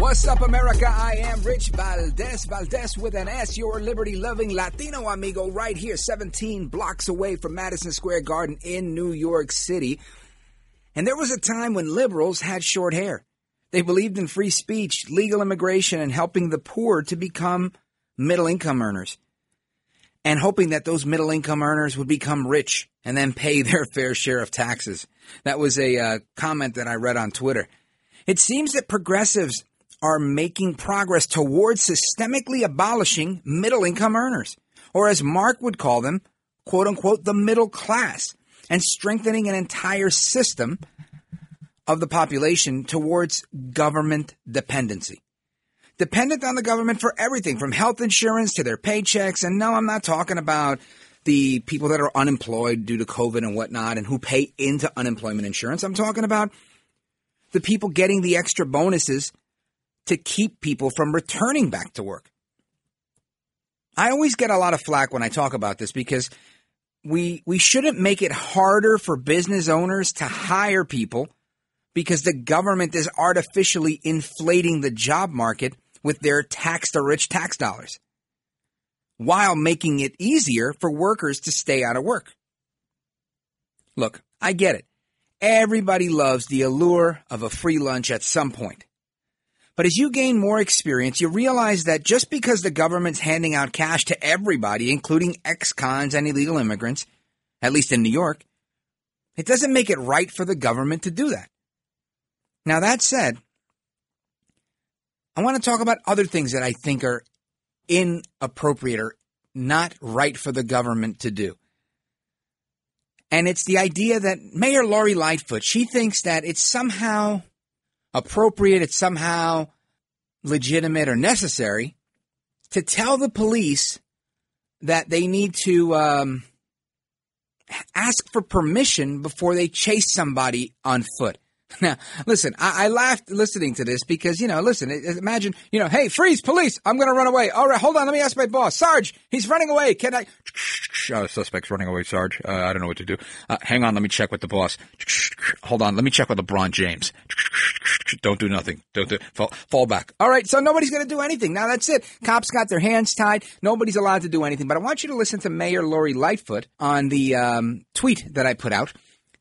What's up, America? I am Rich Valdez. Valdez with an S, your liberty loving Latino amigo, right here, 17 blocks away from Madison Square Garden in New York City. And there was a time when liberals had short hair. They believed in free speech, legal immigration, and helping the poor to become middle income earners. And hoping that those middle income earners would become rich and then pay their fair share of taxes. That was a uh, comment that I read on Twitter. It seems that progressives are making progress towards systemically abolishing middle income earners, or as Mark would call them, quote unquote, the middle class, and strengthening an entire system of the population towards government dependency. Dependent on the government for everything from health insurance to their paychecks. And no, I'm not talking about the people that are unemployed due to COVID and whatnot and who pay into unemployment insurance. I'm talking about the people getting the extra bonuses to keep people from returning back to work. I always get a lot of flack when I talk about this because we we shouldn't make it harder for business owners to hire people because the government is artificially inflating the job market with their tax the rich tax dollars while making it easier for workers to stay out of work. Look, I get it. Everybody loves the allure of a free lunch at some point. But as you gain more experience, you realize that just because the government's handing out cash to everybody, including ex cons and illegal immigrants, at least in New York, it doesn't make it right for the government to do that. Now, that said, I want to talk about other things that I think are inappropriate or not right for the government to do. And it's the idea that Mayor Lori Lightfoot, she thinks that it's somehow appropriate, it's somehow legitimate or necessary to tell the police that they need to um, ask for permission before they chase somebody on foot. Now, listen, I, I, laughed listening to this because, you know, listen, imagine, you know, hey, freeze, police, I'm going to run away. All right, hold on, let me ask my boss. Sarge, he's running away. Can I? Uh, suspect's running away, Sarge. Uh, I don't know what to do. Uh, hang on, let me check with the boss. Hold on, let me check with LeBron James. Don't do nothing. Don't do, fall, fall back. All right, so nobody's going to do anything. Now that's it. Cops got their hands tied. Nobody's allowed to do anything. But I want you to listen to Mayor Lori Lightfoot on the um, tweet that I put out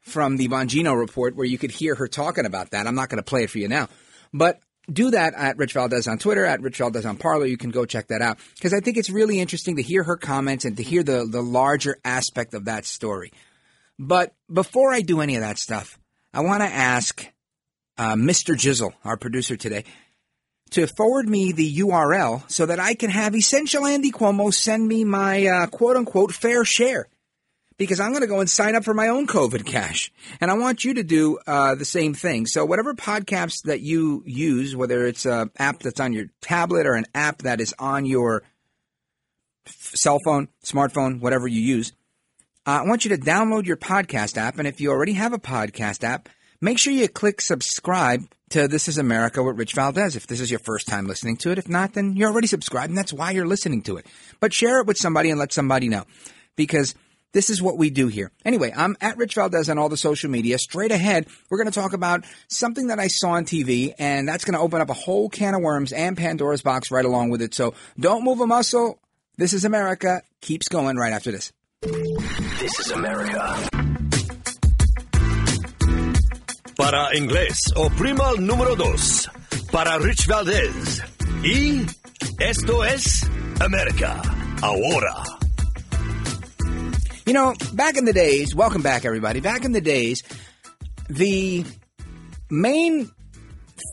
from the Bongino report where you could hear her talking about that. I'm not going to play it for you now, but do that at Rich Valdez on Twitter, at Rich Valdez on Parler. You can go check that out because I think it's really interesting to hear her comments and to hear the, the larger aspect of that story. But before I do any of that stuff, I want to ask uh, Mr. Jizzle, our producer today, to forward me the URL so that I can have Essential Andy Cuomo send me my uh, quote unquote fair share because I'm going to go and sign up for my own COVID cash. And I want you to do uh, the same thing. So, whatever podcasts that you use, whether it's an app that's on your tablet or an app that is on your cell phone, smartphone, whatever you use, uh, I want you to download your podcast app. And if you already have a podcast app, make sure you click subscribe to This is America with Rich Valdez if this is your first time listening to it. If not, then you're already subscribed and that's why you're listening to it. But share it with somebody and let somebody know because this is what we do here. Anyway, I'm at Rich Valdez on all the social media. Straight ahead, we're going to talk about something that I saw on TV, and that's going to open up a whole can of worms and Pandora's box right along with it. So don't move a muscle. This is America. Keeps going right after this. This is America. Para inglés, oprima el número dos. Para Rich Valdez. Y Esto es America Ahora. You know, back in the days, welcome back, everybody. Back in the days, the main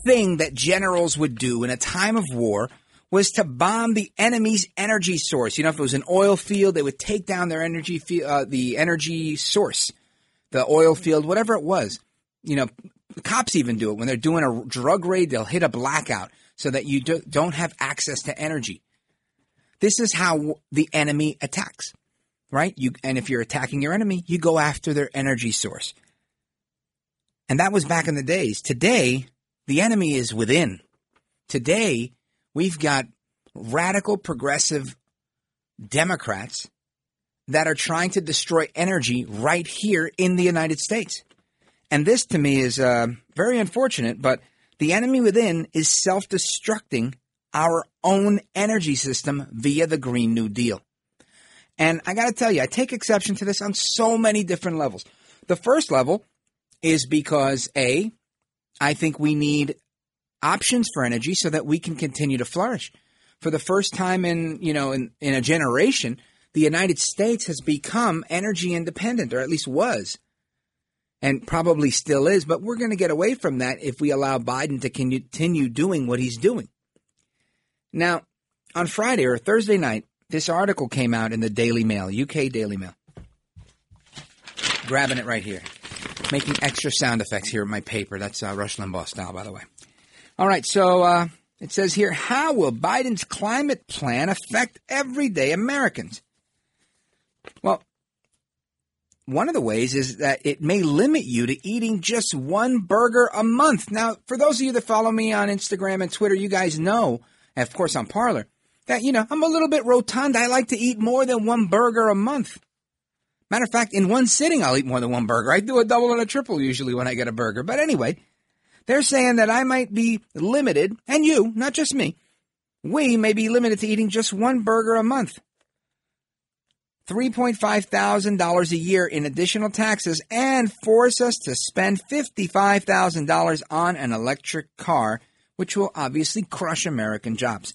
thing that generals would do in a time of war was to bomb the enemy's energy source. You know, if it was an oil field, they would take down their energy, uh, the energy source, the oil field, whatever it was. You know, cops even do it when they're doing a drug raid. They'll hit a blackout so that you do, don't have access to energy. This is how the enemy attacks, right? You and if you're attacking your enemy, you go after their energy source. And that was back in the days. Today, the enemy is within. Today, we've got radical progressive Democrats that are trying to destroy energy right here in the United States. And this to me is uh, very unfortunate, but the enemy within is self destructing our own energy system via the Green New Deal. And I got to tell you, I take exception to this on so many different levels. The first level is because A, I think we need options for energy so that we can continue to flourish. For the first time in, you know, in, in a generation, the United States has become energy independent, or at least was, and probably still is, but we're going to get away from that if we allow Biden to continue doing what he's doing. Now, on Friday or Thursday night, this article came out in the Daily Mail, UK Daily Mail. Grabbing it right here. Making extra sound effects here at my paper. That's uh, Rush Limbaugh style, by the way. All right, so uh, it says here How will Biden's climate plan affect everyday Americans? Well, one of the ways is that it may limit you to eating just one burger a month. Now, for those of you that follow me on Instagram and Twitter, you guys know, of course on Parler, that, you know, I'm a little bit rotund. I like to eat more than one burger a month. Matter of fact, in one sitting, I'll eat more than one burger. I do a double and a triple usually when I get a burger. But anyway, they're saying that I might be limited, and you, not just me, we may be limited to eating just one burger a month. $3.5 thousand a year in additional taxes and force us to spend $55,000 on an electric car, which will obviously crush American jobs.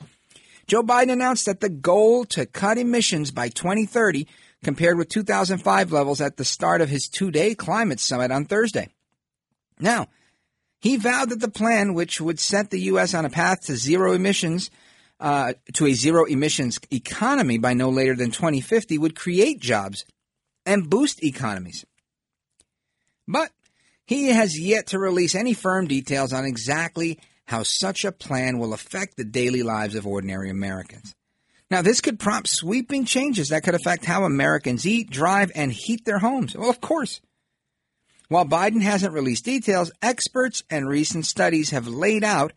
Joe Biden announced that the goal to cut emissions by 2030 compared with 2005 levels at the start of his two-day climate summit on Thursday. Now, he vowed that the plan, which would set the U.S. on a path to zero emissions, uh, to a zero emissions economy by no later than 2050, would create jobs and boost economies. But he has yet to release any firm details on exactly how such a plan will affect the daily lives of ordinary Americans. Now, this could prompt sweeping changes that could affect how Americans eat, drive, and heat their homes. Well, of course. While Biden hasn't released details, experts and recent studies have laid out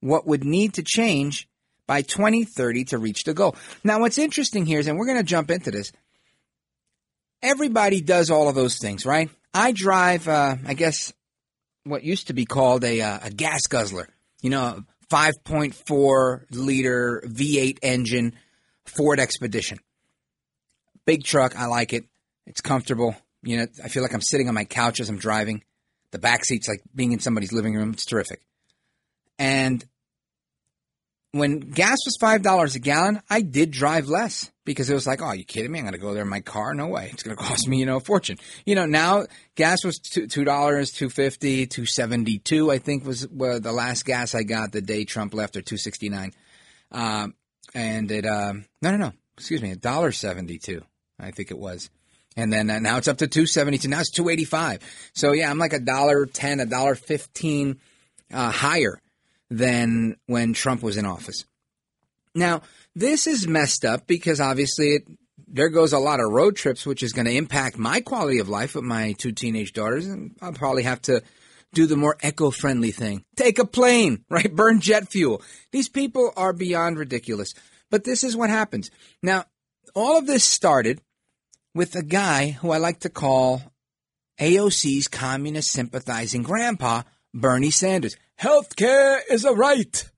what would need to change by 2030 to reach the goal. Now, what's interesting here is, and we're going to jump into this, everybody does all of those things, right? I drive, uh, I guess, what used to be called a, uh, a gas guzzler. You know, 5.4 liter V8 engine Ford Expedition. Big truck. I like it. It's comfortable. You know, I feel like I'm sitting on my couch as I'm driving. The back seat's like being in somebody's living room. It's terrific. And when gas was five dollars a gallon, I did drive less because it was like, oh, you kidding me? I'm to go there in my car? No way. It's to cost me, you know, a fortune. You know, now gas was two dollars, two fifty, two seventy two. I think was well, the last gas I got the day Trump left, or two sixty nine. Um, and it, um, no, no, no, excuse me, a dollar seventy two. I think it was. And then uh, now it's up to two seventy two. Now it's two eighty five. So yeah, I'm like a dollar ten, a dollar fifteen uh, higher than when Trump was in office. Now, this is messed up because obviously it, there goes a lot of road trips, which is going to impact my quality of life with my two teenage daughters, and I'll probably have to do the more eco-friendly thing. Take a plane, right? Burn jet fuel. These people are beyond ridiculous. But this is what happens. Now, all of this started with a guy who I like to call AOC's communist sympathizing grandpa, Bernie Sanders. Healthcare is a right.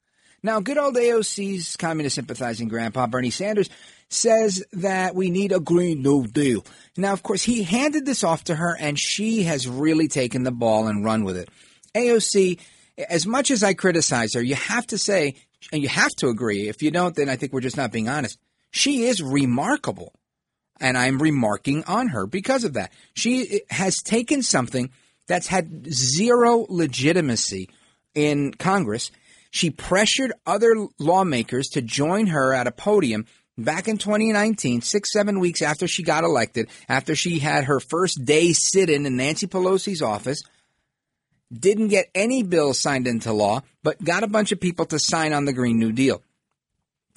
Now, good old AOC's communist sympathizing grandpa, Bernie Sanders, says that we need a Green New Deal. Now, of course, he handed this off to her, and she has really taken the ball and run with it. AOC, as much as I criticize her, you have to say and you have to agree. If you don't, then I think we're just not being honest. She is remarkable. And I'm remarking on her because of that. She has taken something that's had zero legitimacy in Congress. She pressured other lawmakers to join her at a podium back in 2019, six, seven weeks after she got elected, after she had her first day sit in in Nancy Pelosi's office, didn't get any bills signed into law, but got a bunch of people to sign on the Green New Deal.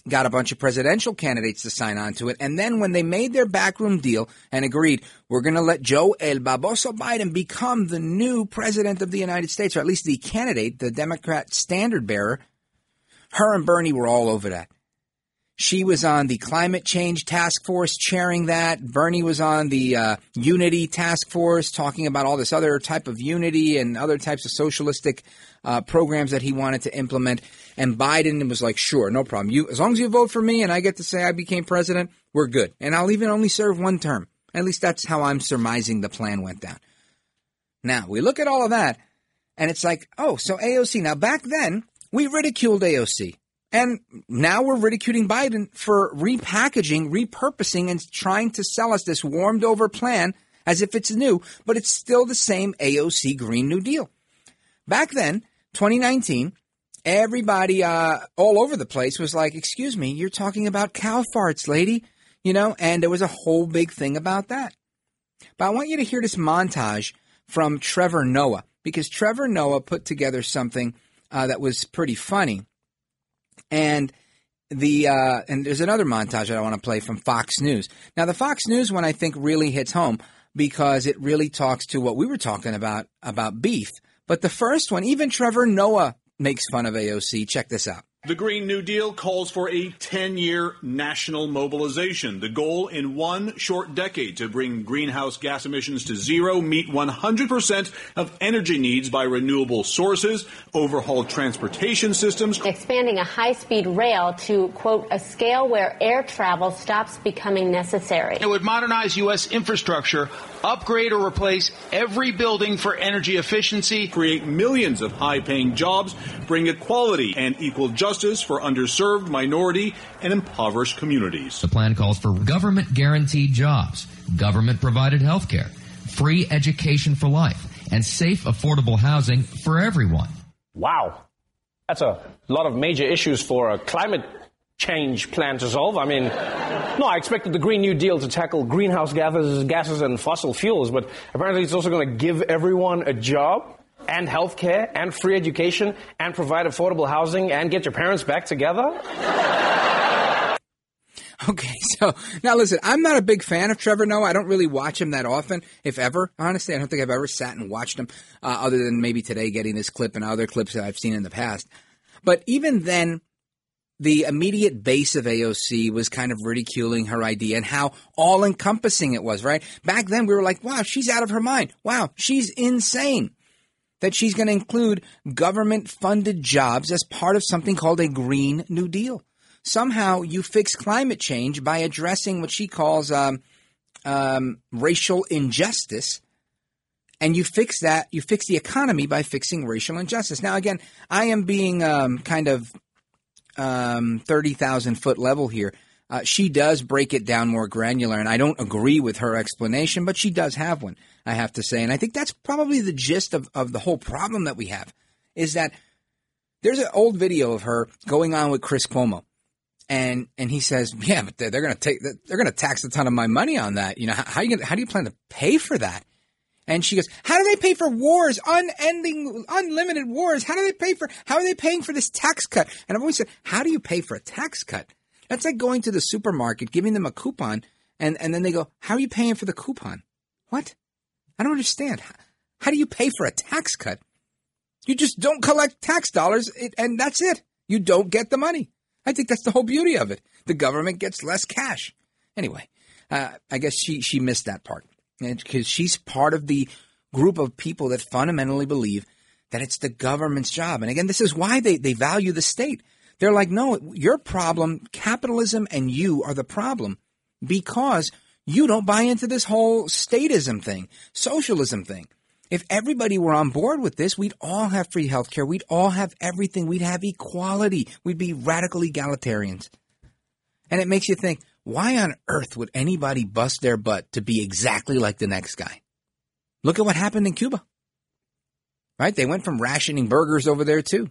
Got a bunch of presidential candidates to sign on to it. And then when they made their backroom deal and agreed, we're going to let Joe El Baboso Biden become the new president of the United States, or at least the candidate, the Democrat standard bearer, her and Bernie were all over that. She was on the climate change task force chairing that. Bernie was on the uh, unity task force talking about all this other type of unity and other types of socialistic uh, programs that he wanted to implement. And Biden was like, sure, no problem. You, as long as you vote for me and I get to say I became president, we're good. And I'll even only serve one term. At least that's how I'm surmising the plan went down. Now, we look at all of that and it's like, oh, so AOC. Now, back then, we ridiculed AOC. And now we're ridiculing Biden for repackaging, repurposing, and trying to sell us this warmed over plan as if it's new, but it's still the same AOC Green New Deal. Back then, 2019, everybody uh, all over the place was like, Excuse me, you're talking about cow farts, lady. You know, and there was a whole big thing about that. But I want you to hear this montage from Trevor Noah because Trevor Noah put together something uh, that was pretty funny. And the uh, and there's another montage that I want to play from Fox News. Now, the Fox News one I think really hits home because it really talks to what we were talking about about beef. But the first one, even Trevor Noah makes fun of AOC. Check this out. The Green New Deal calls for a 10 year national mobilization. The goal in one short decade to bring greenhouse gas emissions to zero, meet 100% of energy needs by renewable sources, overhaul transportation systems, expanding a high speed rail to, quote, a scale where air travel stops becoming necessary. It would modernize U.S. infrastructure, upgrade or replace every building for energy efficiency, create millions of high paying jobs, bring equality and equal justice justice for underserved, minority, and impoverished communities. The plan calls for government guaranteed jobs, government provided health care, free education for life, and safe, affordable housing for everyone. Wow. That's a lot of major issues for a climate change plan to solve. I mean, no, I expected the Green New Deal to tackle greenhouse gases, gases and fossil fuels, but apparently it's also going to give everyone a job and health care and free education and provide affordable housing and get your parents back together? Okay, so now listen, I'm not a big fan of Trevor Noah. I don't really watch him that often, if ever. Honestly, I don't think I've ever sat and watched him, uh, other than maybe today getting this clip and other clips that I've seen in the past. But even then, the immediate base of AOC was kind of ridiculing her idea and how all encompassing it was, right? Back then, we were like, wow, she's out of her mind. Wow, she's insane that she's going to include government funded jobs as part of something called a Green New Deal. Somehow you fix climate change by addressing what she calls um, um, racial injustice. And you fix that, you fix the economy by fixing racial injustice. Now, again, I am being um, kind of um, 30,000 foot level here. Uh, she does break it down more granular, and I don't agree with her explanation, but she does have one. I have to say. And I think that's probably the gist of, of the whole problem that we have is that there's an old video of her going on with Chris Cuomo. And, and he says, yeah, but they're, they're going to take, they're going to tax a ton of my money on that. You know, how, how, you gonna, how do you plan to pay for that? And she goes, how do they pay for wars, unending, unlimited wars? How do they pay for, how are they paying for this tax cut? And I've always said, how do you pay for a tax cut? That's like going to the supermarket, giving them a coupon, and, and then they go, how are you paying for the coupon? What? I don't understand. How do you pay for a tax cut? You just don't collect tax dollars and that's it. You don't get the money. I think that's the whole beauty of it. The government gets less cash. Anyway, uh, I guess she, she missed that part because she's part of the group of people that fundamentally believe that it's the government's job. And again, this is why they, they value the state. They're like, no, your problem, capitalism and you are the problem because you don't buy into this whole statism thing, socialism thing. If everybody were on board with this, we'd all have free healthcare. We'd all have everything. We'd have equality. We'd be radical egalitarians. And it makes you think, why on earth would anybody bust their butt to be exactly like the next guy? Look at what happened in Cuba. Right? They went from rationing burgers over there too.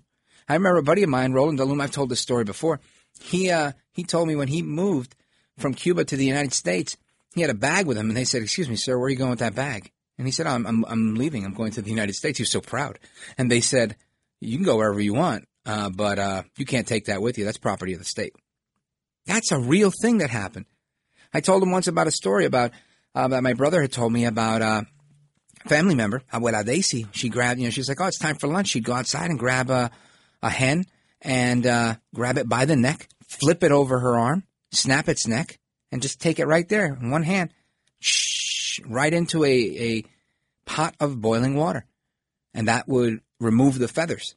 I remember a buddy of mine, Roland Dalum, I've told this story before. He uh, he told me when he moved from Cuba to the United States, he had a bag with him, and they said, "Excuse me, sir, where are you going with that bag?" And he said, oh, I'm, I'm, I'm leaving. I'm going to the United States." He was so proud, and they said, "You can go wherever you want, uh, but uh, you can't take that with you. That's property of the state." That's a real thing that happened. I told him once about a story about uh, that my brother had told me about uh, a family member, Abuela Daisy. She grabbed, you know, she's like, "Oh, it's time for lunch." She'd go outside and grab a a hen and uh, grab it by the neck, flip it over her arm, snap its neck, and just take it right there in one hand, shh, right into a, a pot of boiling water. And that would remove the feathers.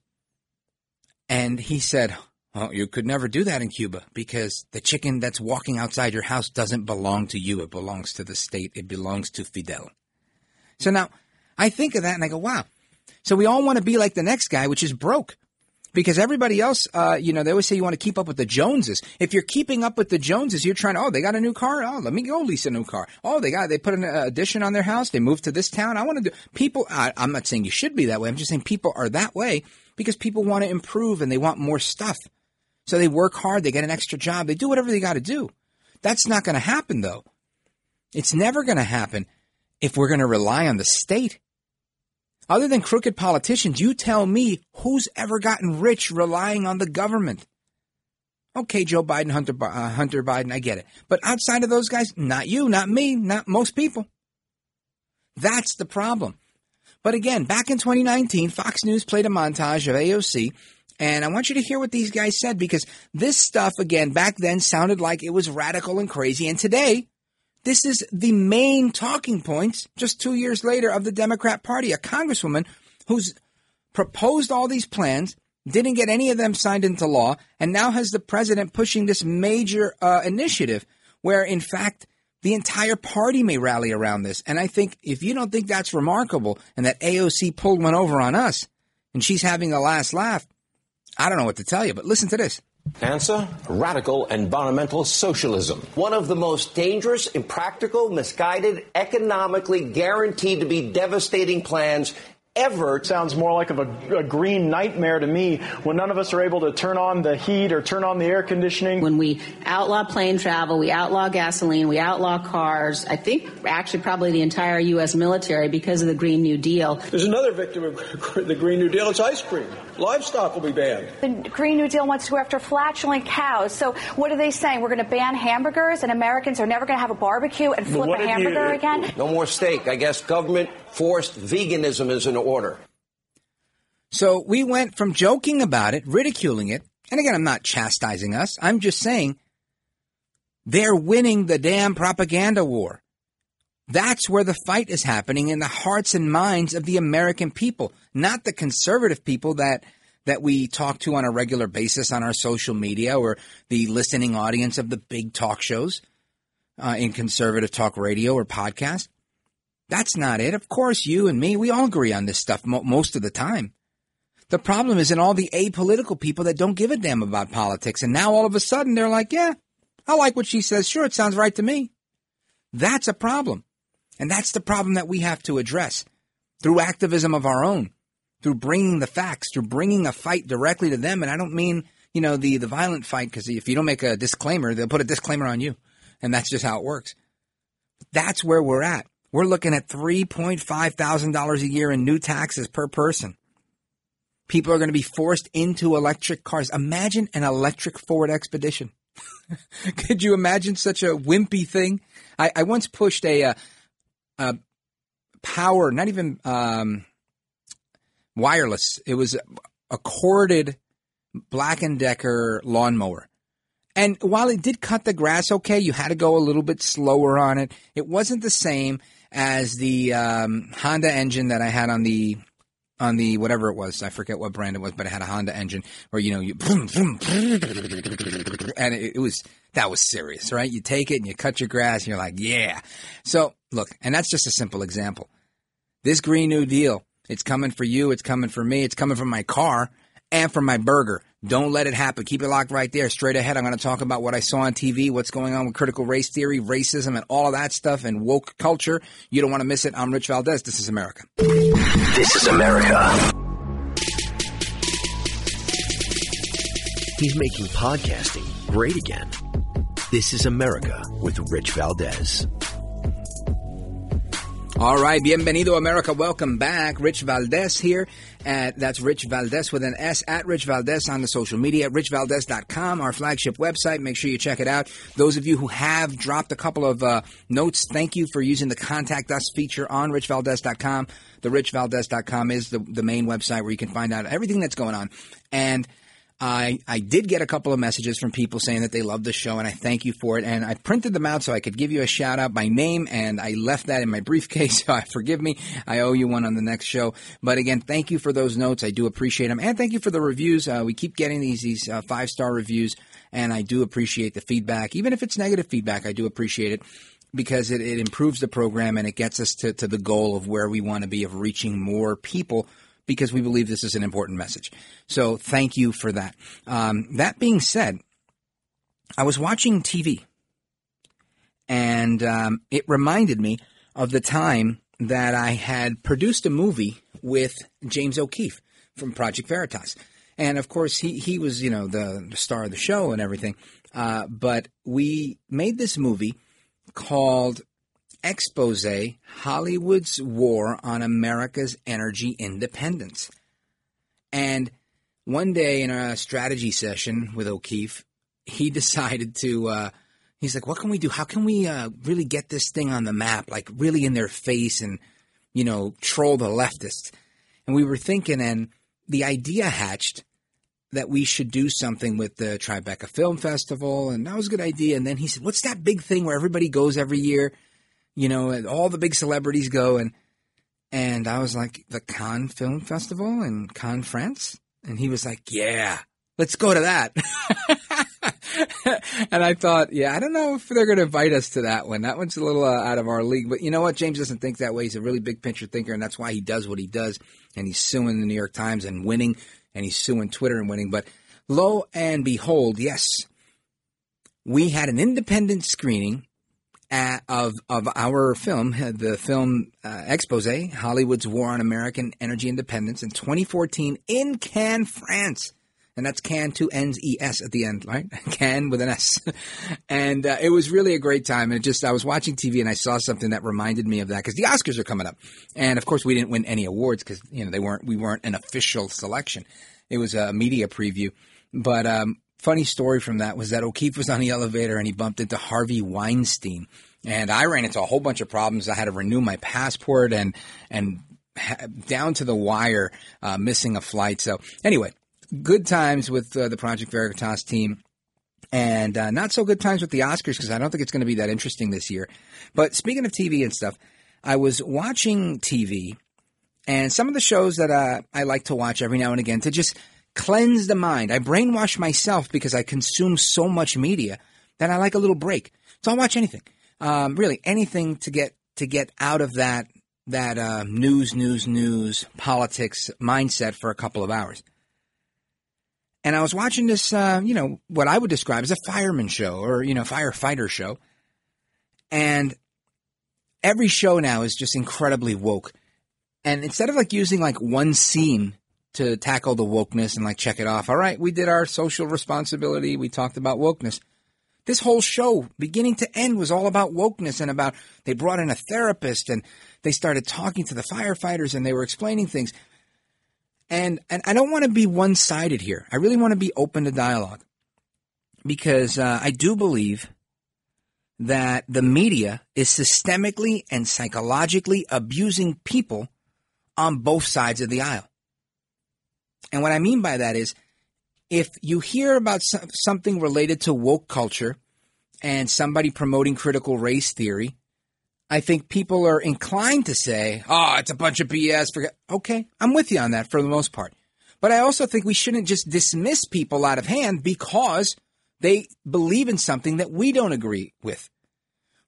And he said, well, you could never do that in Cuba because the chicken that's walking outside your house doesn't belong to you. It belongs to the state. It belongs to Fidel. So now I think of that and I go, wow. So we all want to be like the next guy, which is broke because everybody else, uh, you know, they always say you want to keep up with the Joneses. If you're keeping up with the Joneses, you're trying oh, they got a new car. Oh, let me go lease a new car. Oh, they got, they put an addition on their house. They moved to this town. I want to do, people, I, I'm not saying you should be that way. I'm just saying people are that way because people want to improve and they want more stuff. So they work hard. They get an extra job. They do whatever they got to do. That's not going to happen though. It's never going to happen if we're going to rely on the state. Other than crooked politicians, you tell me who's ever gotten rich relying on the government. Okay, Joe Biden, Hunter, uh, Hunter Biden, I get it. But outside of those guys, not you, not me, not most people. That's the problem. But again, back in 2019, Fox News played a montage of AOC, and I want you to hear what these guys said because this stuff, again, back then sounded like it was radical and crazy, and today this is the main talking points just two years later of the Democrat Party. A congresswoman who's proposed all these plans, didn't get any of them signed into law, and now has the president pushing this major uh, initiative where, in fact, the entire party may rally around this. And I think if you don't think that's remarkable and that AOC pulled one over on us and she's having the last laugh, I don't know what to tell you, but listen to this. Answer radical environmental socialism. One of the most dangerous, impractical, misguided, economically guaranteed to be devastating plans ever. It sounds more like of a, a, green nightmare to me when none of us are able to turn on the heat or turn on the air conditioning. When we outlaw plane travel, we outlaw gasoline, we outlaw cars. I think actually probably the entire U.S. military because of the Green New Deal. There's another victim of the Green New Deal. It's ice cream. Livestock will be banned. The Green New Deal wants to go after flatulent cows. So what are they saying? We're going to ban hamburgers and Americans are never going to have a barbecue and flip a hamburger you, again? No more steak. I guess government forced veganism is in order. So we went from joking about it, ridiculing it, and again, I'm not chastising us. I'm just saying they're winning the damn propaganda war. That's where the fight is happening in the hearts and minds of the American people, not the conservative people that that we talk to on a regular basis on our social media or the listening audience of the big talk shows uh, in conservative talk radio or podcast. That's not it. Of course, you and me, we all agree on this stuff mo- most of the time. The problem is in all the apolitical people that don't give a damn about politics. And now all of a sudden they're like, yeah, I like what she says. Sure, it sounds right to me. That's a problem. And that's the problem that we have to address through activism of our own, through bringing the facts, through bringing a fight directly to them. And I don't mean, you know, the, the violent fight, because if you don't make a disclaimer, they'll put a disclaimer on you. And that's just how it works. That's where we're at. We're looking at $3.5 thousand a year in new taxes per person. People are going to be forced into electric cars. Imagine an electric Ford Expedition. Could you imagine such a wimpy thing? I, I once pushed a, a, uh, power, not even um, wireless. It was a corded Black and Decker lawnmower. And while it did cut the grass okay, you had to go a little bit slower on it. It wasn't the same as the um, Honda engine that I had on the on the whatever it was. I forget what brand it was, but it had a Honda engine where you know you and it, it was that was serious, right? You take it and you cut your grass, and you're like, yeah. So look, and that's just a simple example. This Green New Deal, it's coming for you, it's coming for me, it's coming from my car and from my burger. Don't let it happen. Keep it locked right there. Straight ahead, I'm going to talk about what I saw on TV, what's going on with critical race theory, racism, and all of that stuff, and woke culture. You don't want to miss it. I'm Rich Valdez. This is America. This is America. He's making podcasting great again. This is America with Rich Valdez. All right, bienvenido America. Welcome back. Rich Valdez here. At, that's Rich Valdez with an S at Rich Valdez on the social media. RichValdez.com, our flagship website. Make sure you check it out. Those of you who have dropped a couple of uh, notes, thank you for using the Contact Us feature on RichValdez.com. The RichValdez.com is the, the main website where you can find out everything that's going on. And I, I did get a couple of messages from people saying that they love the show, and I thank you for it. And I printed them out so I could give you a shout out by name, and I left that in my briefcase. So forgive me, I owe you one on the next show. But again, thank you for those notes. I do appreciate them, and thank you for the reviews. Uh, we keep getting these these uh, five star reviews, and I do appreciate the feedback, even if it's negative feedback. I do appreciate it because it, it improves the program and it gets us to, to the goal of where we want to be of reaching more people because we believe this is an important message. So thank you for that. Um, that being said, I was watching TV and um, it reminded me of the time that I had produced a movie with James O'Keefe from Project Veritas. And of course, he, he was, you know, the, the star of the show and everything. Uh, but we made this movie called expose Hollywood's war on America's energy independence. And one day in a strategy session with O'Keefe, he decided to, uh, he's like, what can we do? How can we uh, really get this thing on the map, like really in their face and, you know, troll the leftists? And we were thinking, and the idea hatched that we should do something with the Tribeca Film Festival, and that was a good idea. And then he said, "What's that big thing where everybody goes every year? You know, and all the big celebrities go." And and I was like, "The Cannes Film Festival in Cannes, France." And he was like, "Yeah, let's go to that." and I thought, yeah, I don't know if they're going to invite us to that one. That one's a little uh, out of our league. But you know what? James doesn't think that way. He's a really big picture thinker, and that's why he does what he does. And he's suing the New York Times and winning and he's suing Twitter and winning. But lo and behold, yes, we had an independent screening of of our film, the film uh, expose, Hollywood's War on American Energy Independence, in 2014 in Cannes, France. And that's Cannes, two N's, E S at the end, right? Cannes with an S. and uh, it was really a great time. And it just, I was watching TV and I saw something that reminded me of that because the Oscars are coming up. And of course, we didn't win any awards because, you know, they weren't, we weren't an official selection. It was a media preview. But, um, funny story from that was that O'Keefe was on the elevator and he bumped into Harvey Weinstein. And I ran into a whole bunch of problems. I had to renew my passport and, and down to the wire, uh, missing a flight. So anyway, good times with uh, the Project Veritas team. And uh, not so good times with the Oscars because I don't think it's going to be that interesting this year. But speaking of TV and stuff, I was watching TV and some of the shows that uh, I like to watch every now and again to just cleanse the mind. I brainwash myself because I consume so much media that I like a little break. So I'll watch anything, um, really anything to get to get out of that that uh, news, news, news, politics mindset for a couple of hours. And I was watching this, uh, you know, what I would describe as a fireman show or, you know, firefighter show. And every show now is just incredibly woke. And instead of like using like one scene to tackle the wokeness and like check it off, all right, we did our social responsibility. We talked about wokeness. This whole show, beginning to end, was all about wokeness and about they brought in a therapist and they started talking to the firefighters and they were explaining things. And and I don't want to be one sided here. I really want to be open to dialogue because uh, I do believe that the media is systemically and psychologically abusing people on both sides of the aisle. And what I mean by that is if you hear about something related to woke culture and somebody promoting critical race theory, I think people are inclined to say, oh, it's a bunch of BS. Forget. Okay, I'm with you on that for the most part. But I also think we shouldn't just dismiss people out of hand because they believe in something that we don't agree with.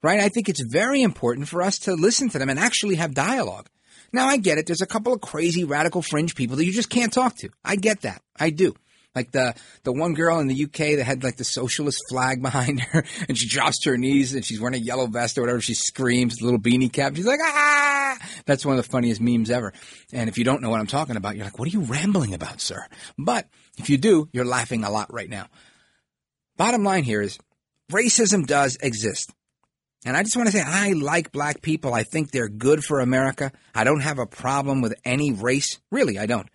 Right? I think it's very important for us to listen to them and actually have dialogue. Now I get it. There's a couple of crazy radical fringe people that you just can't talk to. I get that. I do. Like the the one girl in the UK that had like the socialist flag behind her, and she drops to her knees and she's wearing a yellow vest or whatever. She screams, little beanie cap. She's like, ah! That's one of the funniest memes ever. And if you don't know what I'm talking about, you're like, what are you rambling about, sir? But if you do, you're laughing a lot right now. Bottom line here is racism does exist. And I just want to say, I like black people. I think they're good for America. I don't have a problem with any race. Really, I don't.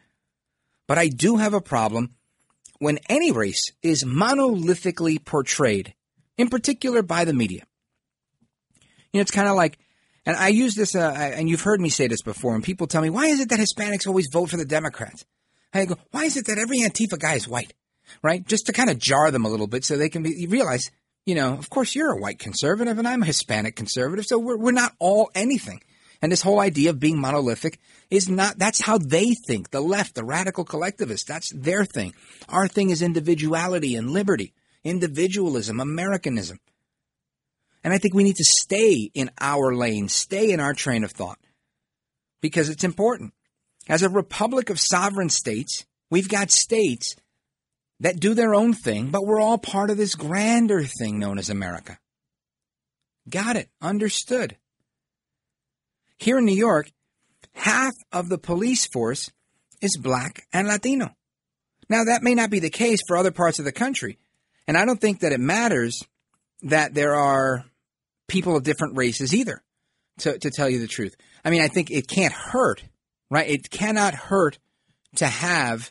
But I do have a problem when any race is monolithically portrayed, in particular by the media. You know, it's kind of like, and I use this, uh, and you've heard me say this before, and people tell me, why is it that Hispanics always vote for the Democrats? I go, why is it that every Antifa guy is white? Right? Just to kind of jar them a little bit so they can be, realize, you know, of course you're a white conservative and I'm a Hispanic conservative, so we're, we're not all anything. And this whole idea of being monolithic is not, that's how they think. The left, the radical collectivists, that's their thing. Our thing is individuality and liberty, individualism, Americanism. And I think we need to stay in our lane, stay in our train of thought because it's important. As a republic of sovereign states, we've got states that do their own thing, but we're all part of this grander thing known as America. Got it. Understood. Here in New York, half of the police force is black and Latino. Now, that may not be the case for other parts of the country. And I don't think that it matters that there are people of different races either, to, to tell you the truth. I mean, I think it can't hurt, right? It cannot hurt to have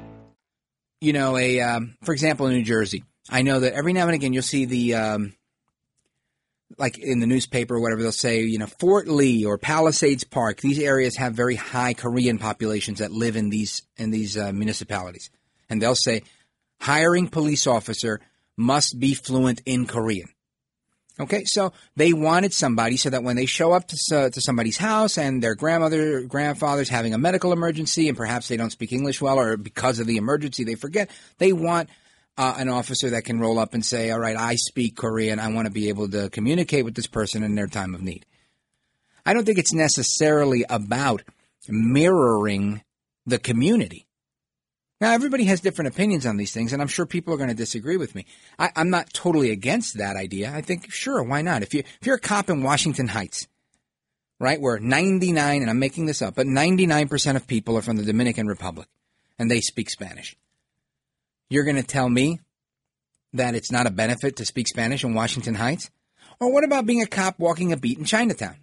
you know, a um, for example, in New Jersey, I know that every now and again you'll see the um, like in the newspaper or whatever they'll say, you know, Fort Lee or Palisades Park. These areas have very high Korean populations that live in these in these uh, municipalities, and they'll say hiring police officer must be fluent in Korean. Okay, so they wanted somebody so that when they show up to, uh, to somebody's house and their grandmother, grandfather's having a medical emergency and perhaps they don't speak English well or because of the emergency they forget, they want uh, an officer that can roll up and say, all right, I speak Korean. I want to be able to communicate with this person in their time of need. I don't think it's necessarily about mirroring the community. Now, everybody has different opinions on these things, and I'm sure people are going to disagree with me. I, am not totally against that idea. I think, sure, why not? If you if you're a cop in Washington Heights, right, where 99, and I'm making this up, but 99% of people are from the Dominican Republic, and they speak Spanish. You're going to tell me that it's not a benefit to speak Spanish in Washington Heights? Or what about being a cop walking a beat in Chinatown?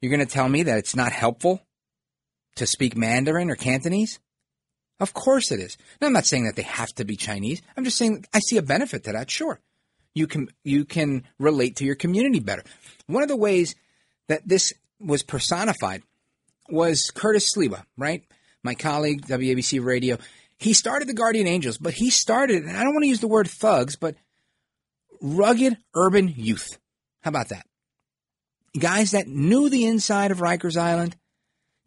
You're going to tell me that it's not helpful to speak Mandarin or Cantonese? Of course it is. Now, I'm not saying that they have to be Chinese. I'm just saying I see a benefit to that. Sure, you can you can relate to your community better. One of the ways that this was personified was Curtis Sliwa, right? My colleague, WABC Radio. He started the Guardian Angels, but he started, and I don't want to use the word thugs, but rugged urban youth. How about that? Guys that knew the inside of Rikers Island,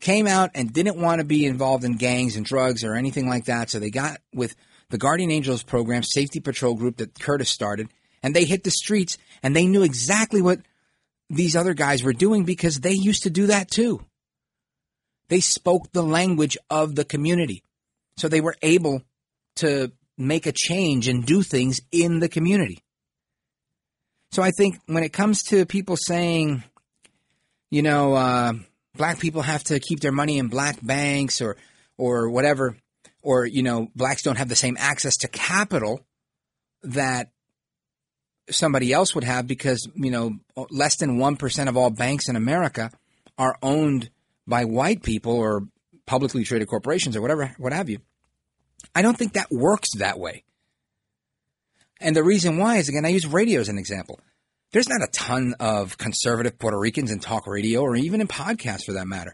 came out and didn't want to be involved in gangs and drugs or anything like that. So they got with the Guardian Angels program, safety patrol group that Curtis started, and they hit the streets and they knew exactly what these other guys were doing because they used to do that too. They spoke the language of the community. So they were able to make a change and do things in the community. So I think when it comes to people saying, you know, uh, black people have to keep their money in black banks or or whatever, or you know, blacks don't have the same access to capital that somebody else would have because you know less than one percent of all banks in America are owned by white people or publicly traded corporations or whatever, what have you. I don't think that works that way. And the reason why is again, I use radio as an example. There's not a ton of conservative Puerto Ricans in talk radio or even in podcasts for that matter.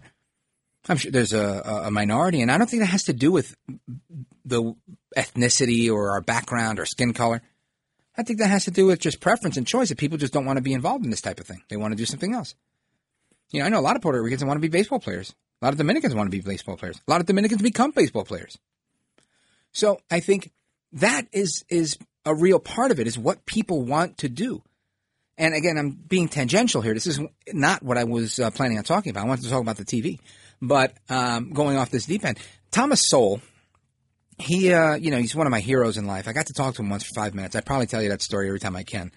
I'm sure there's a, a minority, and I don't think that has to do with the ethnicity or our background or skin color. I think that has to do with just preference and choice that people just don't want to be involved in this type of thing. They want to do something else. You know, I know a lot of Puerto Ricans want to be baseball players. A lot of Dominicans want to be baseball players. A lot of Dominicans become baseball players. So I think that is is a real part of it is what people want to do. And again, I'm being tangential here. This is not what I was uh, planning on talking about. I wanted to talk about the TV, but um, going off this deep end, Thomas Sowell, he, uh, you know, he's one of my heroes in life. I got to talk to him once for five minutes. I probably tell you that story every time I can.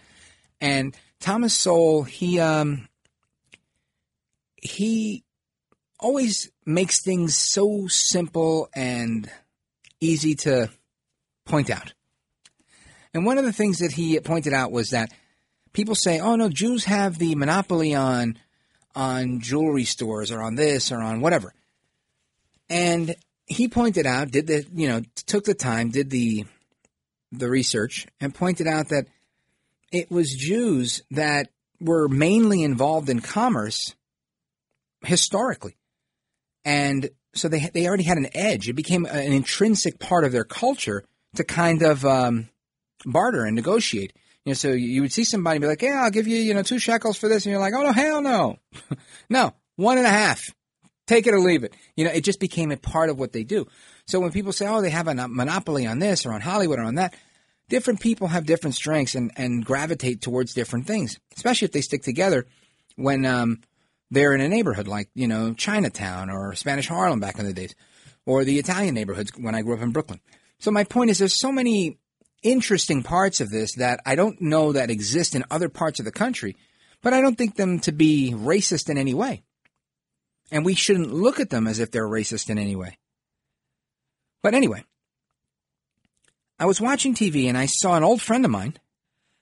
And Thomas Sowell, he, um, he always makes things so simple and easy to point out. And one of the things that he pointed out was that people say, "Oh no, Jews have the monopoly on on jewelry stores or on this or on whatever." And he pointed out, did the you know took the time, did the the research, and pointed out that it was Jews that were mainly involved in commerce historically, and so they they already had an edge. It became an intrinsic part of their culture to kind of um, barter and negotiate. You know, so you would see somebody be like, "Yeah, I'll give you, you know, two shekels for this," and you're like, "Oh no, hell no, no, one and a half, take it or leave it." You know, it just became a part of what they do. So when people say, "Oh, they have a monopoly on this or on Hollywood or on that," different people have different strengths and and gravitate towards different things, especially if they stick together. When um, they're in a neighborhood like you know Chinatown or Spanish Harlem back in the days, or the Italian neighborhoods when I grew up in Brooklyn. So my point is, there's so many interesting parts of this that I don't know that exist in other parts of the country, but I don't think them to be racist in any way. And we shouldn't look at them as if they're racist in any way. But anyway, I was watching TV and I saw an old friend of mine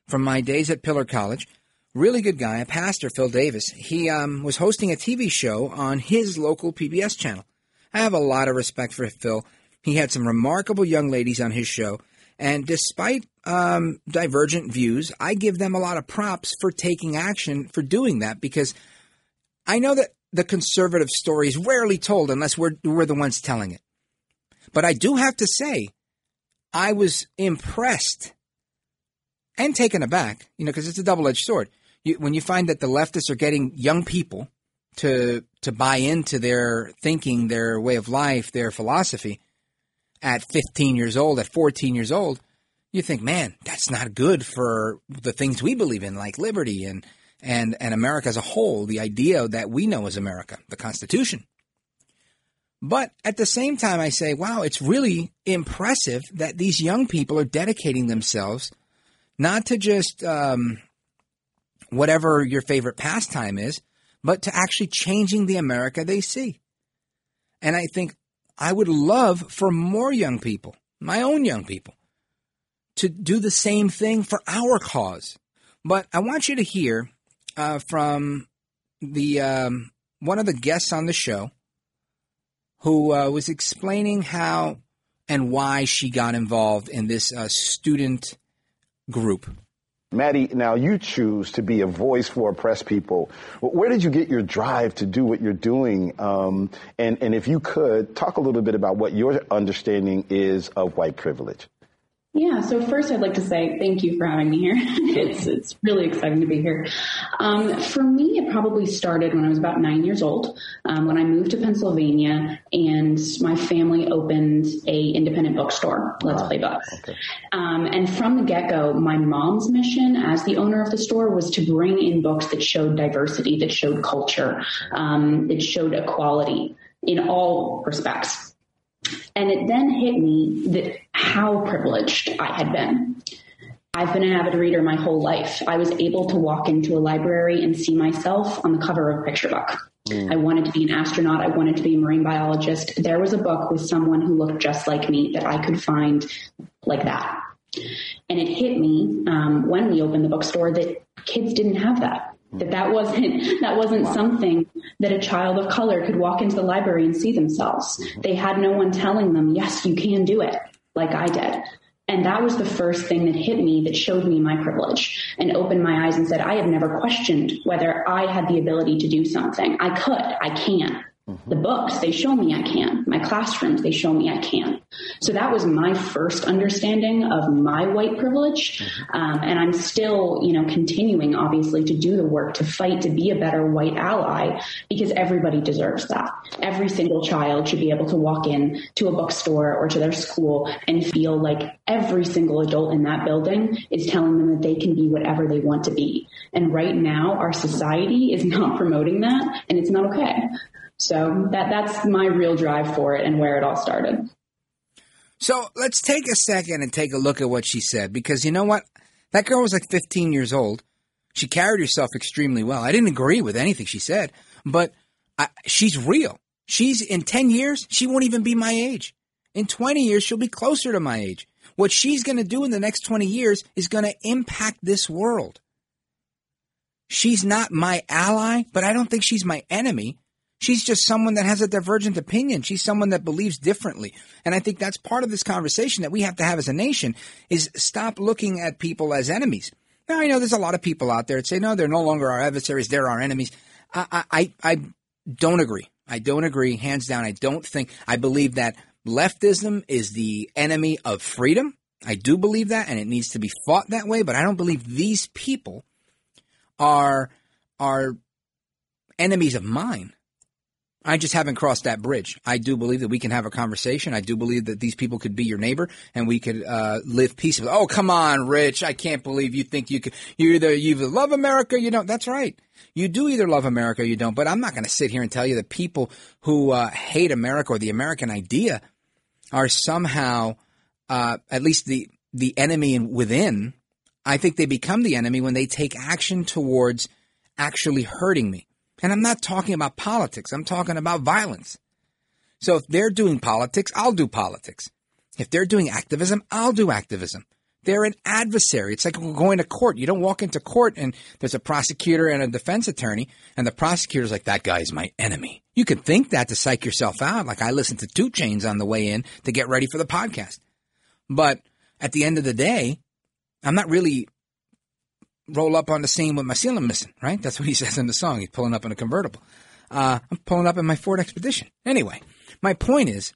from my days at Pillar College, really good guy, a pastor, Phil Davis. He um, was hosting a TV show on his local PBS channel. I have a lot of respect for Phil. He had some remarkable young ladies on his show, and despite um, divergent views, I give them a lot of props for taking action for doing that because I know that the conservative story is rarely told unless we're, we're the ones telling it. But I do have to say, I was impressed and taken aback, you know, because it's a double edged sword. You, when you find that the leftists are getting young people to to buy into their thinking, their way of life, their philosophy, at 15 years old, at 14 years old, you think, man, that's not good for the things we believe in, like liberty and, and, and America as a whole, the idea that we know as America, the Constitution. But at the same time, I say, wow, it's really impressive that these young people are dedicating themselves not to just um, whatever your favorite pastime is, but to actually changing the America they see. And I think I would love for more young people, my own young people, to do the same thing for our cause. But I want you to hear uh, from the um, one of the guests on the show who uh, was explaining how and why she got involved in this uh, student group. Maddie, now you choose to be a voice for oppressed people. Where did you get your drive to do what you're doing? Um, and, and if you could, talk a little bit about what your understanding is of white privilege. Yeah, so first I'd like to say thank you for having me here. it's it's really exciting to be here. Um, for me, it probably started when I was about nine years old, um, when I moved to Pennsylvania, and my family opened a independent bookstore, Let's Play Books. Okay. Um, and from the get go, my mom's mission as the owner of the store was to bring in books that showed diversity, that showed culture, um, that showed equality in all respects. And it then hit me that how privileged I had been. I've been an avid reader my whole life. I was able to walk into a library and see myself on the cover of a picture book. I wanted to be an astronaut. I wanted to be a marine biologist. There was a book with someone who looked just like me that I could find like that. And it hit me um, when we opened the bookstore that kids didn't have that. That that wasn't that wasn't something that a child of color could walk into the library and see themselves. Mm-hmm. They had no one telling them, "Yes, you can do it," like I did. And that was the first thing that hit me that showed me my privilege and opened my eyes and said, I have never questioned whether I had the ability to do something. I could, I can. The books, they show me I can. My classrooms, they show me I can. So that was my first understanding of my white privilege. Um, and I'm still, you know, continuing obviously to do the work to fight to be a better white ally because everybody deserves that. Every single child should be able to walk in to a bookstore or to their school and feel like every single adult in that building is telling them that they can be whatever they want to be. And right now, our society is not promoting that and it's not okay. So that that's my real drive for it and where it all started. So let's take a second and take a look at what she said because you know what? That girl was like 15 years old. She carried herself extremely well. I didn't agree with anything she said, but I, she's real. She's in 10 years, she won't even be my age. In 20 years, she'll be closer to my age. What she's going to do in the next 20 years is going to impact this world. She's not my ally, but I don't think she's my enemy. She's just someone that has a divergent opinion. She's someone that believes differently. And I think that's part of this conversation that we have to have as a nation is stop looking at people as enemies. Now, I know there's a lot of people out there that say, no, they're no longer our adversaries. They're our enemies. I, I, I don't agree. I don't agree. Hands down. I don't think, I believe that leftism is the enemy of freedom. I do believe that and it needs to be fought that way, but I don't believe these people are, are enemies of mine. I just haven't crossed that bridge. I do believe that we can have a conversation. I do believe that these people could be your neighbor and we could uh, live peaceably. Oh, come on, Rich! I can't believe you think you could. You either you either love America, you don't. That's right. You do either love America, or you don't. But I'm not going to sit here and tell you that people who uh, hate America or the American idea are somehow, uh, at least the the enemy within. I think they become the enemy when they take action towards actually hurting me. And I'm not talking about politics. I'm talking about violence. So if they're doing politics, I'll do politics. If they're doing activism, I'll do activism. They're an adversary. It's like going to court. You don't walk into court and there's a prosecutor and a defense attorney, and the prosecutor's like, that guy's my enemy. You could think that to psych yourself out. Like I listened to 2 Chainz on the way in to get ready for the podcast. But at the end of the day, I'm not really roll up on the scene with my ceiling missing, right? That's what he says in the song. He's pulling up in a convertible. Uh, I'm pulling up in my Ford Expedition. Anyway, my point is,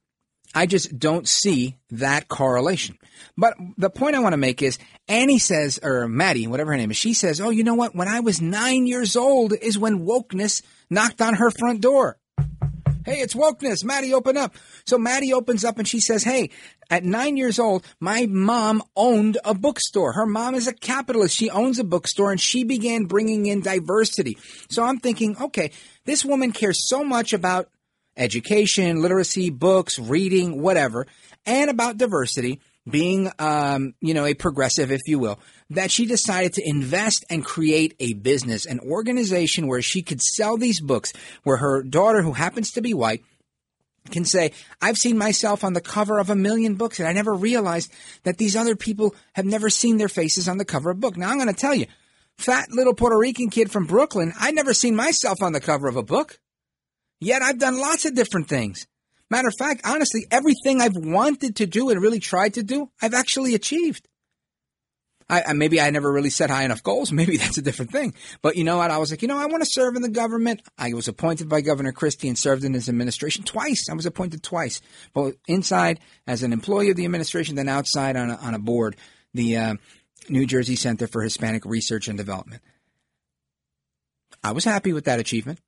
I just don't see that correlation. But the point I want to make is Annie says, or Maddie, whatever her name is, she says, Oh, you know what? When I was nine years old is when wokeness knocked on her front door. Hey, it's wokeness. Maddie, open up. So Maddie opens up and she says, Hey, at nine years old, my mom owned a bookstore. Her mom is a capitalist. She owns a bookstore and she began bringing in diversity. So I'm thinking, okay, this woman cares so much about education, literacy, books, reading, whatever, and about diversity, being, um, you know, a progressive, if you will, that she decided to invest and create a business, an organization where she could sell these books, where her daughter, who happens to be white, can say, I've seen myself on the cover of a million books and I never realized that these other people have never seen their faces on the cover of a book. Now I'm going to tell you, fat little Puerto Rican kid from Brooklyn, I never seen myself on the cover of a book. Yet I've done lots of different things. Matter of fact, honestly, everything I've wanted to do and really tried to do, I've actually achieved. I, I, maybe I never really set high enough goals. Maybe that's a different thing. But you know what? I was like, you know, I want to serve in the government. I was appointed by Governor Christie and served in his administration twice. I was appointed twice, both inside as an employee of the administration, then outside on a, on a board, the uh, New Jersey Center for Hispanic Research and Development. I was happy with that achievement.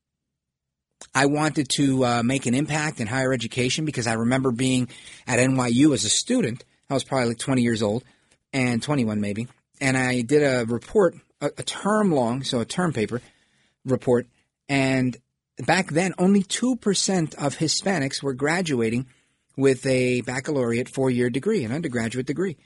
I wanted to uh, make an impact in higher education because I remember being at NYU as a student. I was probably like 20 years old and 21 maybe. And I did a report, a, a term long, so a term paper report. And back then, only 2% of Hispanics were graduating with a baccalaureate four year degree, an undergraduate degree.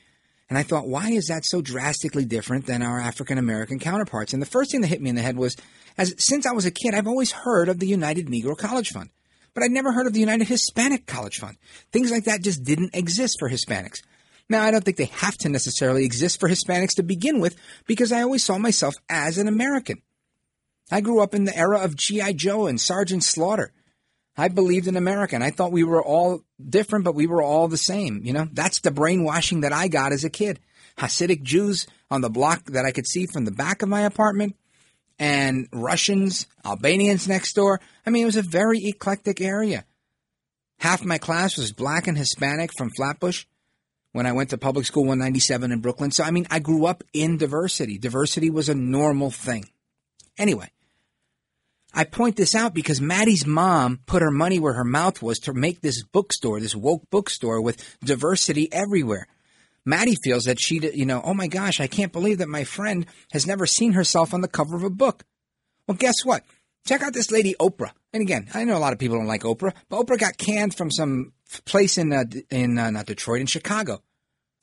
And I thought, why is that so drastically different than our African American counterparts? And the first thing that hit me in the head was, as since I was a kid, I've always heard of the United Negro College Fund, but I'd never heard of the United Hispanic College Fund. Things like that just didn't exist for Hispanics. Now, I don't think they have to necessarily exist for Hispanics to begin with, because I always saw myself as an American. I grew up in the era of G.I. Joe and Sergeant Slaughter. I believed in America and I thought we were all different, but we were all the same. You know, that's the brainwashing that I got as a kid. Hasidic Jews on the block that I could see from the back of my apartment and Russians, Albanians next door. I mean, it was a very eclectic area. Half my class was black and Hispanic from Flatbush when I went to public school 197 in Brooklyn. So, I mean, I grew up in diversity. Diversity was a normal thing. Anyway, I point this out because Maddie's mom put her money where her mouth was to make this bookstore, this woke bookstore with diversity everywhere. Maddie feels that she, you know, oh my gosh, I can't believe that my friend has never seen herself on the cover of a book. Well, guess what? Check out this lady Oprah. And again, I know a lot of people don't like Oprah, but Oprah got canned from some place in uh, in uh, not Detroit in Chicago.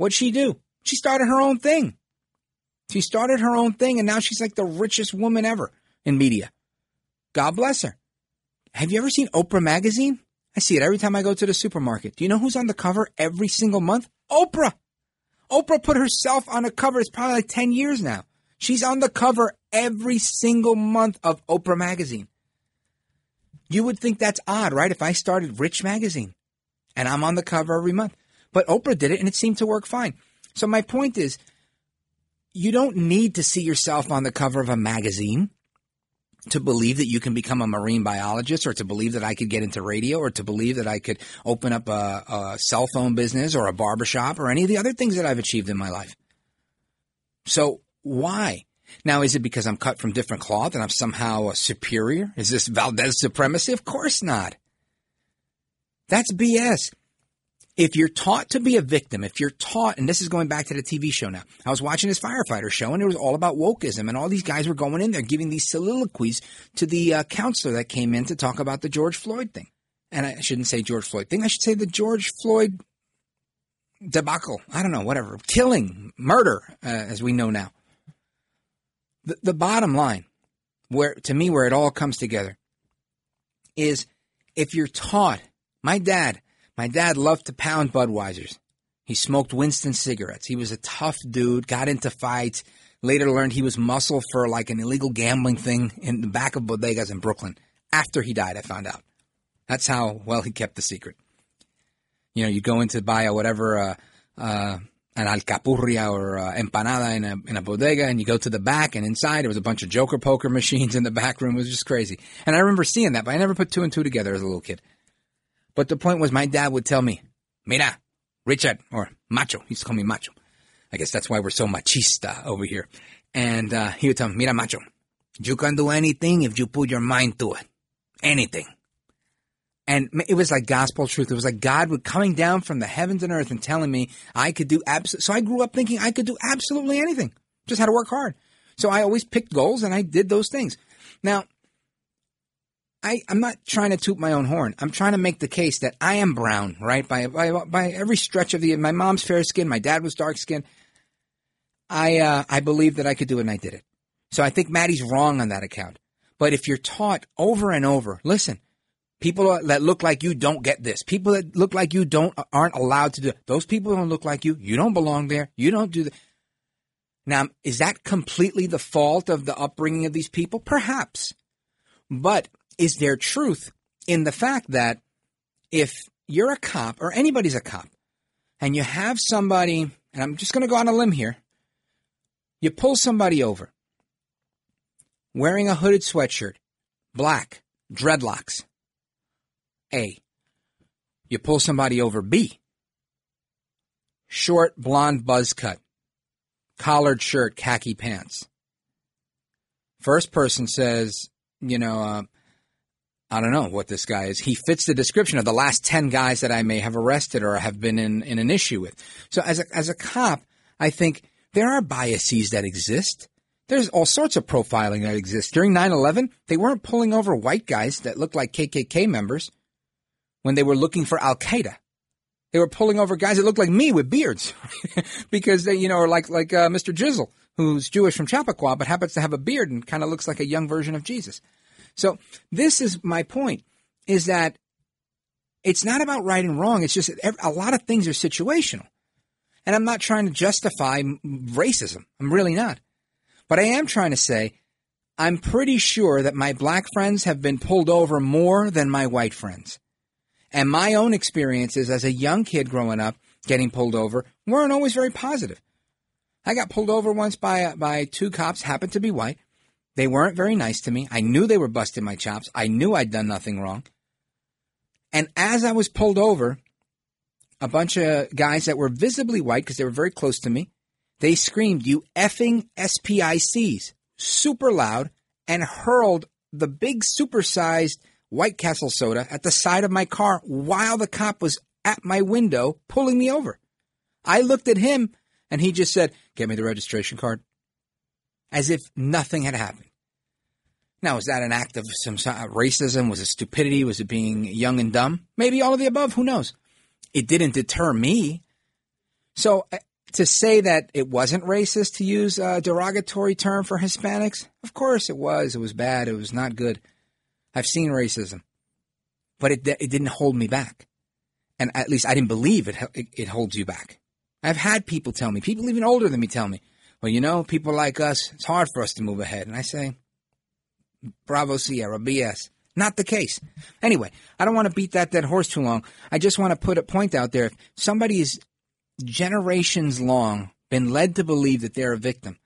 What'd she do? She started her own thing. She started her own thing, and now she's like the richest woman ever in media. God bless her. Have you ever seen Oprah magazine? I see it every time I go to the supermarket. Do you know who's on the cover every single month? Oprah. Oprah put herself on the cover. It's probably like 10 years now. She's on the cover every single month of Oprah magazine. You would think that's odd, right? If I started Rich magazine and I'm on the cover every month. But Oprah did it and it seemed to work fine. So my point is, you don't need to see yourself on the cover of a magazine to believe that you can become a marine biologist or to believe that I could get into radio or to believe that I could open up a, a cell phone business or a barbershop or any of the other things that I've achieved in my life. So why? Now, is it because I'm cut from different cloth and I'm somehow superior? Is this Valdez supremacy? Of course not. That's BS if you're taught to be a victim, if you're taught, and this is going back to the TV show now, I was watching this firefighter show and it was all about wokeism, and all these guys were going in there giving these soliloquies to the uh, counselor that came in to talk about the George Floyd thing. And I shouldn't say George Floyd thing, I should say the George Floyd debacle. I don't know, whatever. Killing, murder, uh, as we know now. The, the bottom line, where to me, where it all comes together, is if you're taught, my dad, my dad loved to pound Budweisers. He smoked Winston cigarettes. He was a tough dude, got into fights. Later learned he was muscle for like an illegal gambling thing in the back of bodegas in Brooklyn. After he died, I found out. That's how well he kept the secret. You know, you go in to buy a whatever, uh, uh, an alcapurria or uh, empanada in a, in a bodega, and you go to the back, and inside there was a bunch of Joker poker machines in the back room. It was just crazy. And I remember seeing that, but I never put two and two together as a little kid. But the point was, my dad would tell me, Mira, Richard, or Macho. He used to call me Macho. I guess that's why we're so machista over here. And uh, he would tell me, Mira, Macho, you can do anything if you put your mind to it. Anything. And it was like gospel truth. It was like God would coming down from the heavens and earth and telling me I could do absolutely. So I grew up thinking I could do absolutely anything. Just had to work hard. So I always picked goals and I did those things. Now, I, I'm not trying to toot my own horn. I'm trying to make the case that I am brown, right? By, by, by every stretch of the, my mom's fair skin, my dad was dark skin. I, uh, I believe that I could do it and I did it. So I think Maddie's wrong on that account. But if you're taught over and over, listen, people that look like you don't get this. People that look like you don't, aren't allowed to do it. Those people don't look like you. You don't belong there. You don't do that. Now, is that completely the fault of the upbringing of these people? Perhaps. But is there truth in the fact that if you're a cop or anybody's a cop and you have somebody, and I'm just going to go on a limb here, you pull somebody over wearing a hooded sweatshirt, black, dreadlocks. A. You pull somebody over B. short blonde buzz cut, collared shirt, khaki pants. First person says, you know, uh, I don't know what this guy is. He fits the description of the last 10 guys that I may have arrested or have been in, in an issue with. So as a, as a cop, I think there are biases that exist. There's all sorts of profiling that exists. During 9-11, they weren't pulling over white guys that looked like KKK members when they were looking for Al-Qaeda. They were pulling over guys that looked like me with beards because they, you know, are like, like, uh, Mr. Jizzle, who's Jewish from Chappaqua, but happens to have a beard and kind of looks like a young version of Jesus. So this is my point is that it's not about right and wrong. It's just a lot of things are situational. And I'm not trying to justify racism. I'm really not. But I am trying to say I'm pretty sure that my black friends have been pulled over more than my white friends. And my own experiences as a young kid growing up getting pulled over weren't always very positive. I got pulled over once by by two cops, happened to be white. They weren't very nice to me. I knew they were busting my chops. I knew I'd done nothing wrong. And as I was pulled over, a bunch of guys that were visibly white because they were very close to me, they screamed, "You effing SPICs!" super loud and hurled the big supersized White Castle soda at the side of my car while the cop was at my window pulling me over. I looked at him and he just said, Get me the registration card. As if nothing had happened. Now, was that an act of some racism? Was it stupidity? Was it being young and dumb? Maybe all of the above. Who knows? It didn't deter me. So uh, to say that it wasn't racist to use a derogatory term for Hispanics, of course it was. It was bad. It was not good. I've seen racism, but it it didn't hold me back, and at least I didn't believe it. It, it holds you back. I've had people tell me, people even older than me, tell me, "Well, you know, people like us, it's hard for us to move ahead." And I say, "Bravo, Sierra, BS." Not the case. Anyway, I don't want to beat that dead horse too long. I just want to put a point out there. If somebody's generations long been led to believe that they're a victim,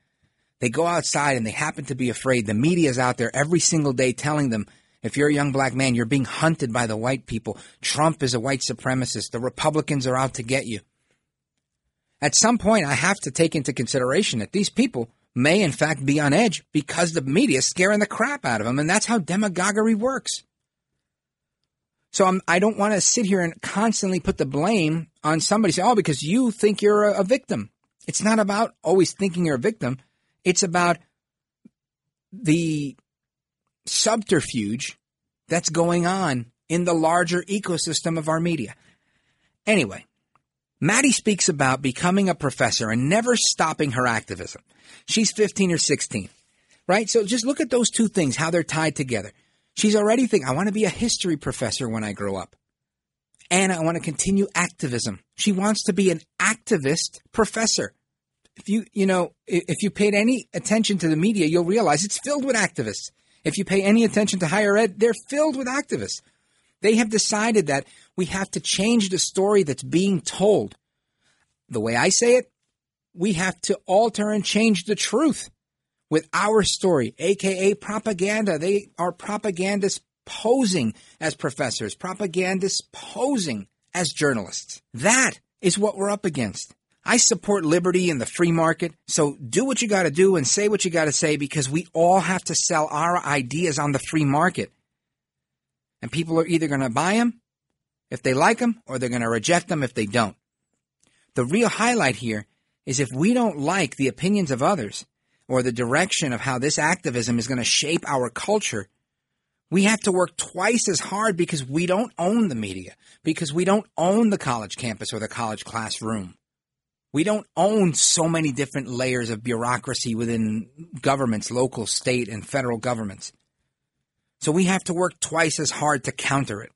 they go outside and they happen to be afraid. The media's out there every single day telling them if you're a young black man, you're being hunted by the white people. Trump is a white supremacist. The Republicans are out to get you. At some point, I have to take into consideration that these people may, in fact, be on edge because the media is scaring the crap out of them, and that's how demagoguery works. So I'm, I do not want to sit here and constantly put the blame on somebody. Say, oh, because you think you're a, a victim. It's not about always thinking you're a victim. It's about the subterfuge that's going on in the larger ecosystem of our media. Anyway, Maddie speaks about becoming a professor and never stopping her activism. She's 15 or 16, right? So just look at those two things, how they're tied together. She's already thinking, I want to be a history professor when I grow up. And I want to continue activism. She wants to be an activist professor. If you, you know, if you paid any attention to the media, you'll realize it's filled with activists. If you pay any attention to higher ed, they're filled with activists. They have decided that we have to change the story that's being told. The way I say it, we have to alter and change the truth with our story, aka propaganda. They are propagandists posing as professors, propagandists posing as journalists. That is what we're up against. I support liberty and the free market. So do what you got to do and say what you got to say because we all have to sell our ideas on the free market. And people are either going to buy them if they like them or they're going to reject them if they don't. The real highlight here is if we don't like the opinions of others or the direction of how this activism is going to shape our culture, we have to work twice as hard because we don't own the media, because we don't own the college campus or the college classroom. We don't own so many different layers of bureaucracy within governments, local, state, and federal governments. So we have to work twice as hard to counter it.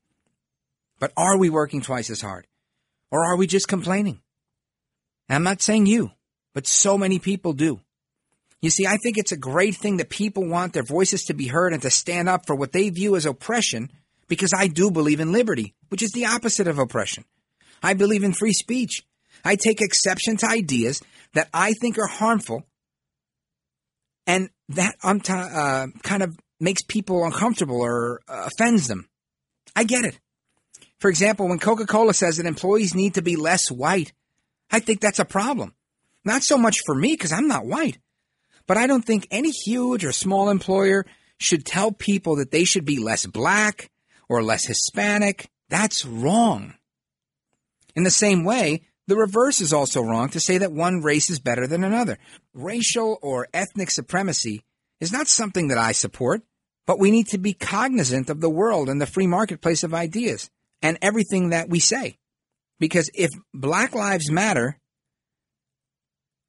But are we working twice as hard? Or are we just complaining? I'm not saying you, but so many people do. You see, I think it's a great thing that people want their voices to be heard and to stand up for what they view as oppression because I do believe in liberty, which is the opposite of oppression. I believe in free speech. I take exception to ideas that I think are harmful, and that uh, kind of makes people uncomfortable or uh, offends them. I get it. For example, when Coca Cola says that employees need to be less white, I think that's a problem. Not so much for me because I'm not white, but I don't think any huge or small employer should tell people that they should be less black or less Hispanic. That's wrong. In the same way, the reverse is also wrong to say that one race is better than another. Racial or ethnic supremacy is not something that I support, but we need to be cognizant of the world and the free marketplace of ideas and everything that we say. Because if Black Lives Matter,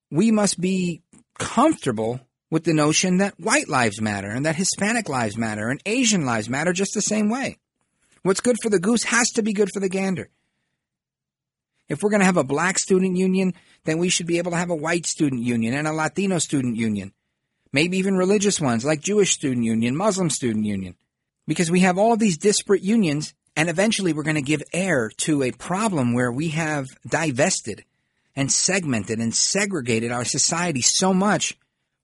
we must be comfortable with the notion that white lives matter and that Hispanic lives matter and Asian lives matter just the same way. What's good for the goose has to be good for the gander. If we're going to have a black student union, then we should be able to have a white student union and a Latino student union. Maybe even religious ones like Jewish student union, Muslim student union. Because we have all these disparate unions and eventually we're going to give air to a problem where we have divested and segmented and segregated our society so much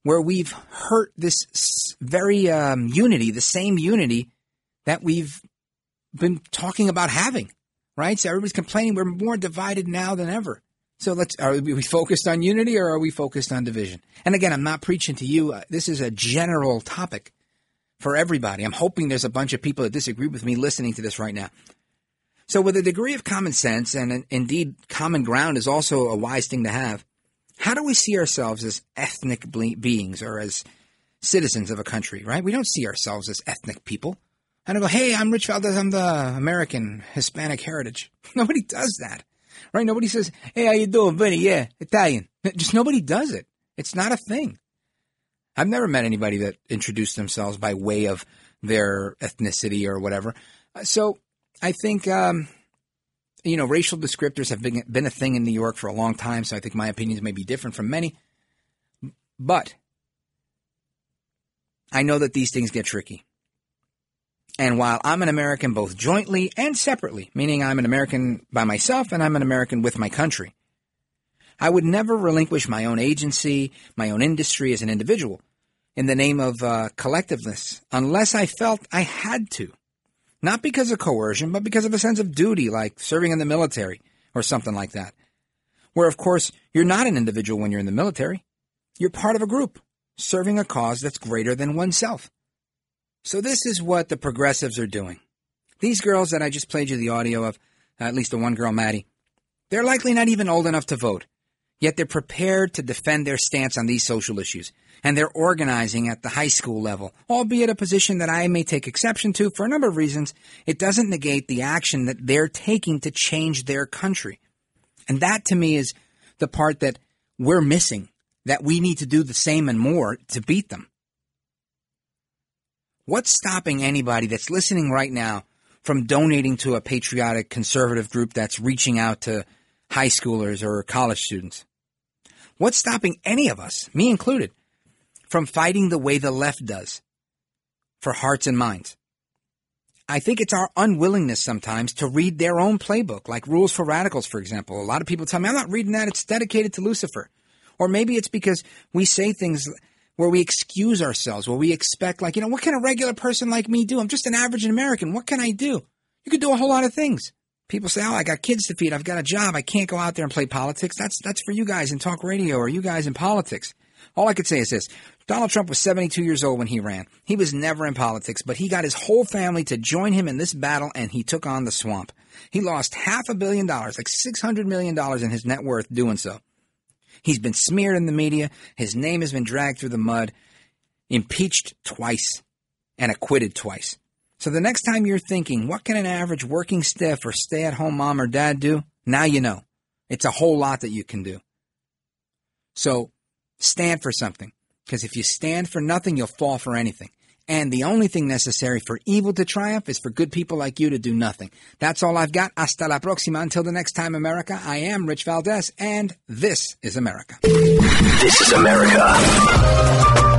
where we've hurt this very um, unity, the same unity that we've been talking about having, right? So everybody's complaining we're more divided now than ever. So let's are we focused on unity or are we focused on division? And again, I'm not preaching to you. Uh, this is a general topic for everybody. I'm hoping there's a bunch of people that disagree with me listening to this right now. So with a degree of common sense and indeed common ground is also a wise thing to have. How do we see ourselves as ethnic beings or as citizens of a country, right? We don't see ourselves as ethnic people. I don't go, hey, I'm Rich Valdez. I'm the American Hispanic heritage. Nobody does that, right? Nobody says, hey, how you doing, Vinny? Yeah, Italian. Just nobody does it. It's not a thing. I've never met anybody that introduced themselves by way of their ethnicity or whatever. Uh, so I think, um, you know, racial descriptors have been, been a thing in New York for a long time. So I think my opinions may be different from many. But I know that these things get tricky. And while I'm an American both jointly and separately, meaning I'm an American by myself and I'm an American with my country, I would never relinquish my own agency, my own industry as an individual in the name of uh, collectiveness unless I felt I had to. Not because of coercion, but because of a sense of duty, like serving in the military or something like that. Where, of course, you're not an individual when you're in the military. You're part of a group, serving a cause that's greater than oneself. So this is what the progressives are doing. These girls that I just played you the audio of, at least the one girl, Maddie, they're likely not even old enough to vote. Yet they're prepared to defend their stance on these social issues. And they're organizing at the high school level, albeit a position that I may take exception to for a number of reasons. It doesn't negate the action that they're taking to change their country. And that to me is the part that we're missing, that we need to do the same and more to beat them. What's stopping anybody that's listening right now from donating to a patriotic conservative group that's reaching out to high schoolers or college students? What's stopping any of us, me included, from fighting the way the left does for hearts and minds? I think it's our unwillingness sometimes to read their own playbook, like Rules for Radicals, for example. A lot of people tell me, I'm not reading that, it's dedicated to Lucifer. Or maybe it's because we say things where we excuse ourselves, where we expect, like, you know, what can a regular person like me do? I'm just an average American. What can I do? You could do a whole lot of things. People say, "Oh, I got kids to feed. I've got a job. I can't go out there and play politics." That's that's for you guys in talk radio or you guys in politics. All I could say is this. Donald Trump was 72 years old when he ran. He was never in politics, but he got his whole family to join him in this battle and he took on the swamp. He lost half a billion dollars, like $600 million in his net worth doing so. He's been smeared in the media. His name has been dragged through the mud, impeached twice, and acquitted twice. So the next time you're thinking, what can an average working stiff or stay at home mom or dad do? Now you know. It's a whole lot that you can do. So stand for something. Because if you stand for nothing, you'll fall for anything. And the only thing necessary for evil to triumph is for good people like you to do nothing. That's all I've got. Hasta la próxima. Until the next time, America, I am Rich Valdez, and this is America. This is America.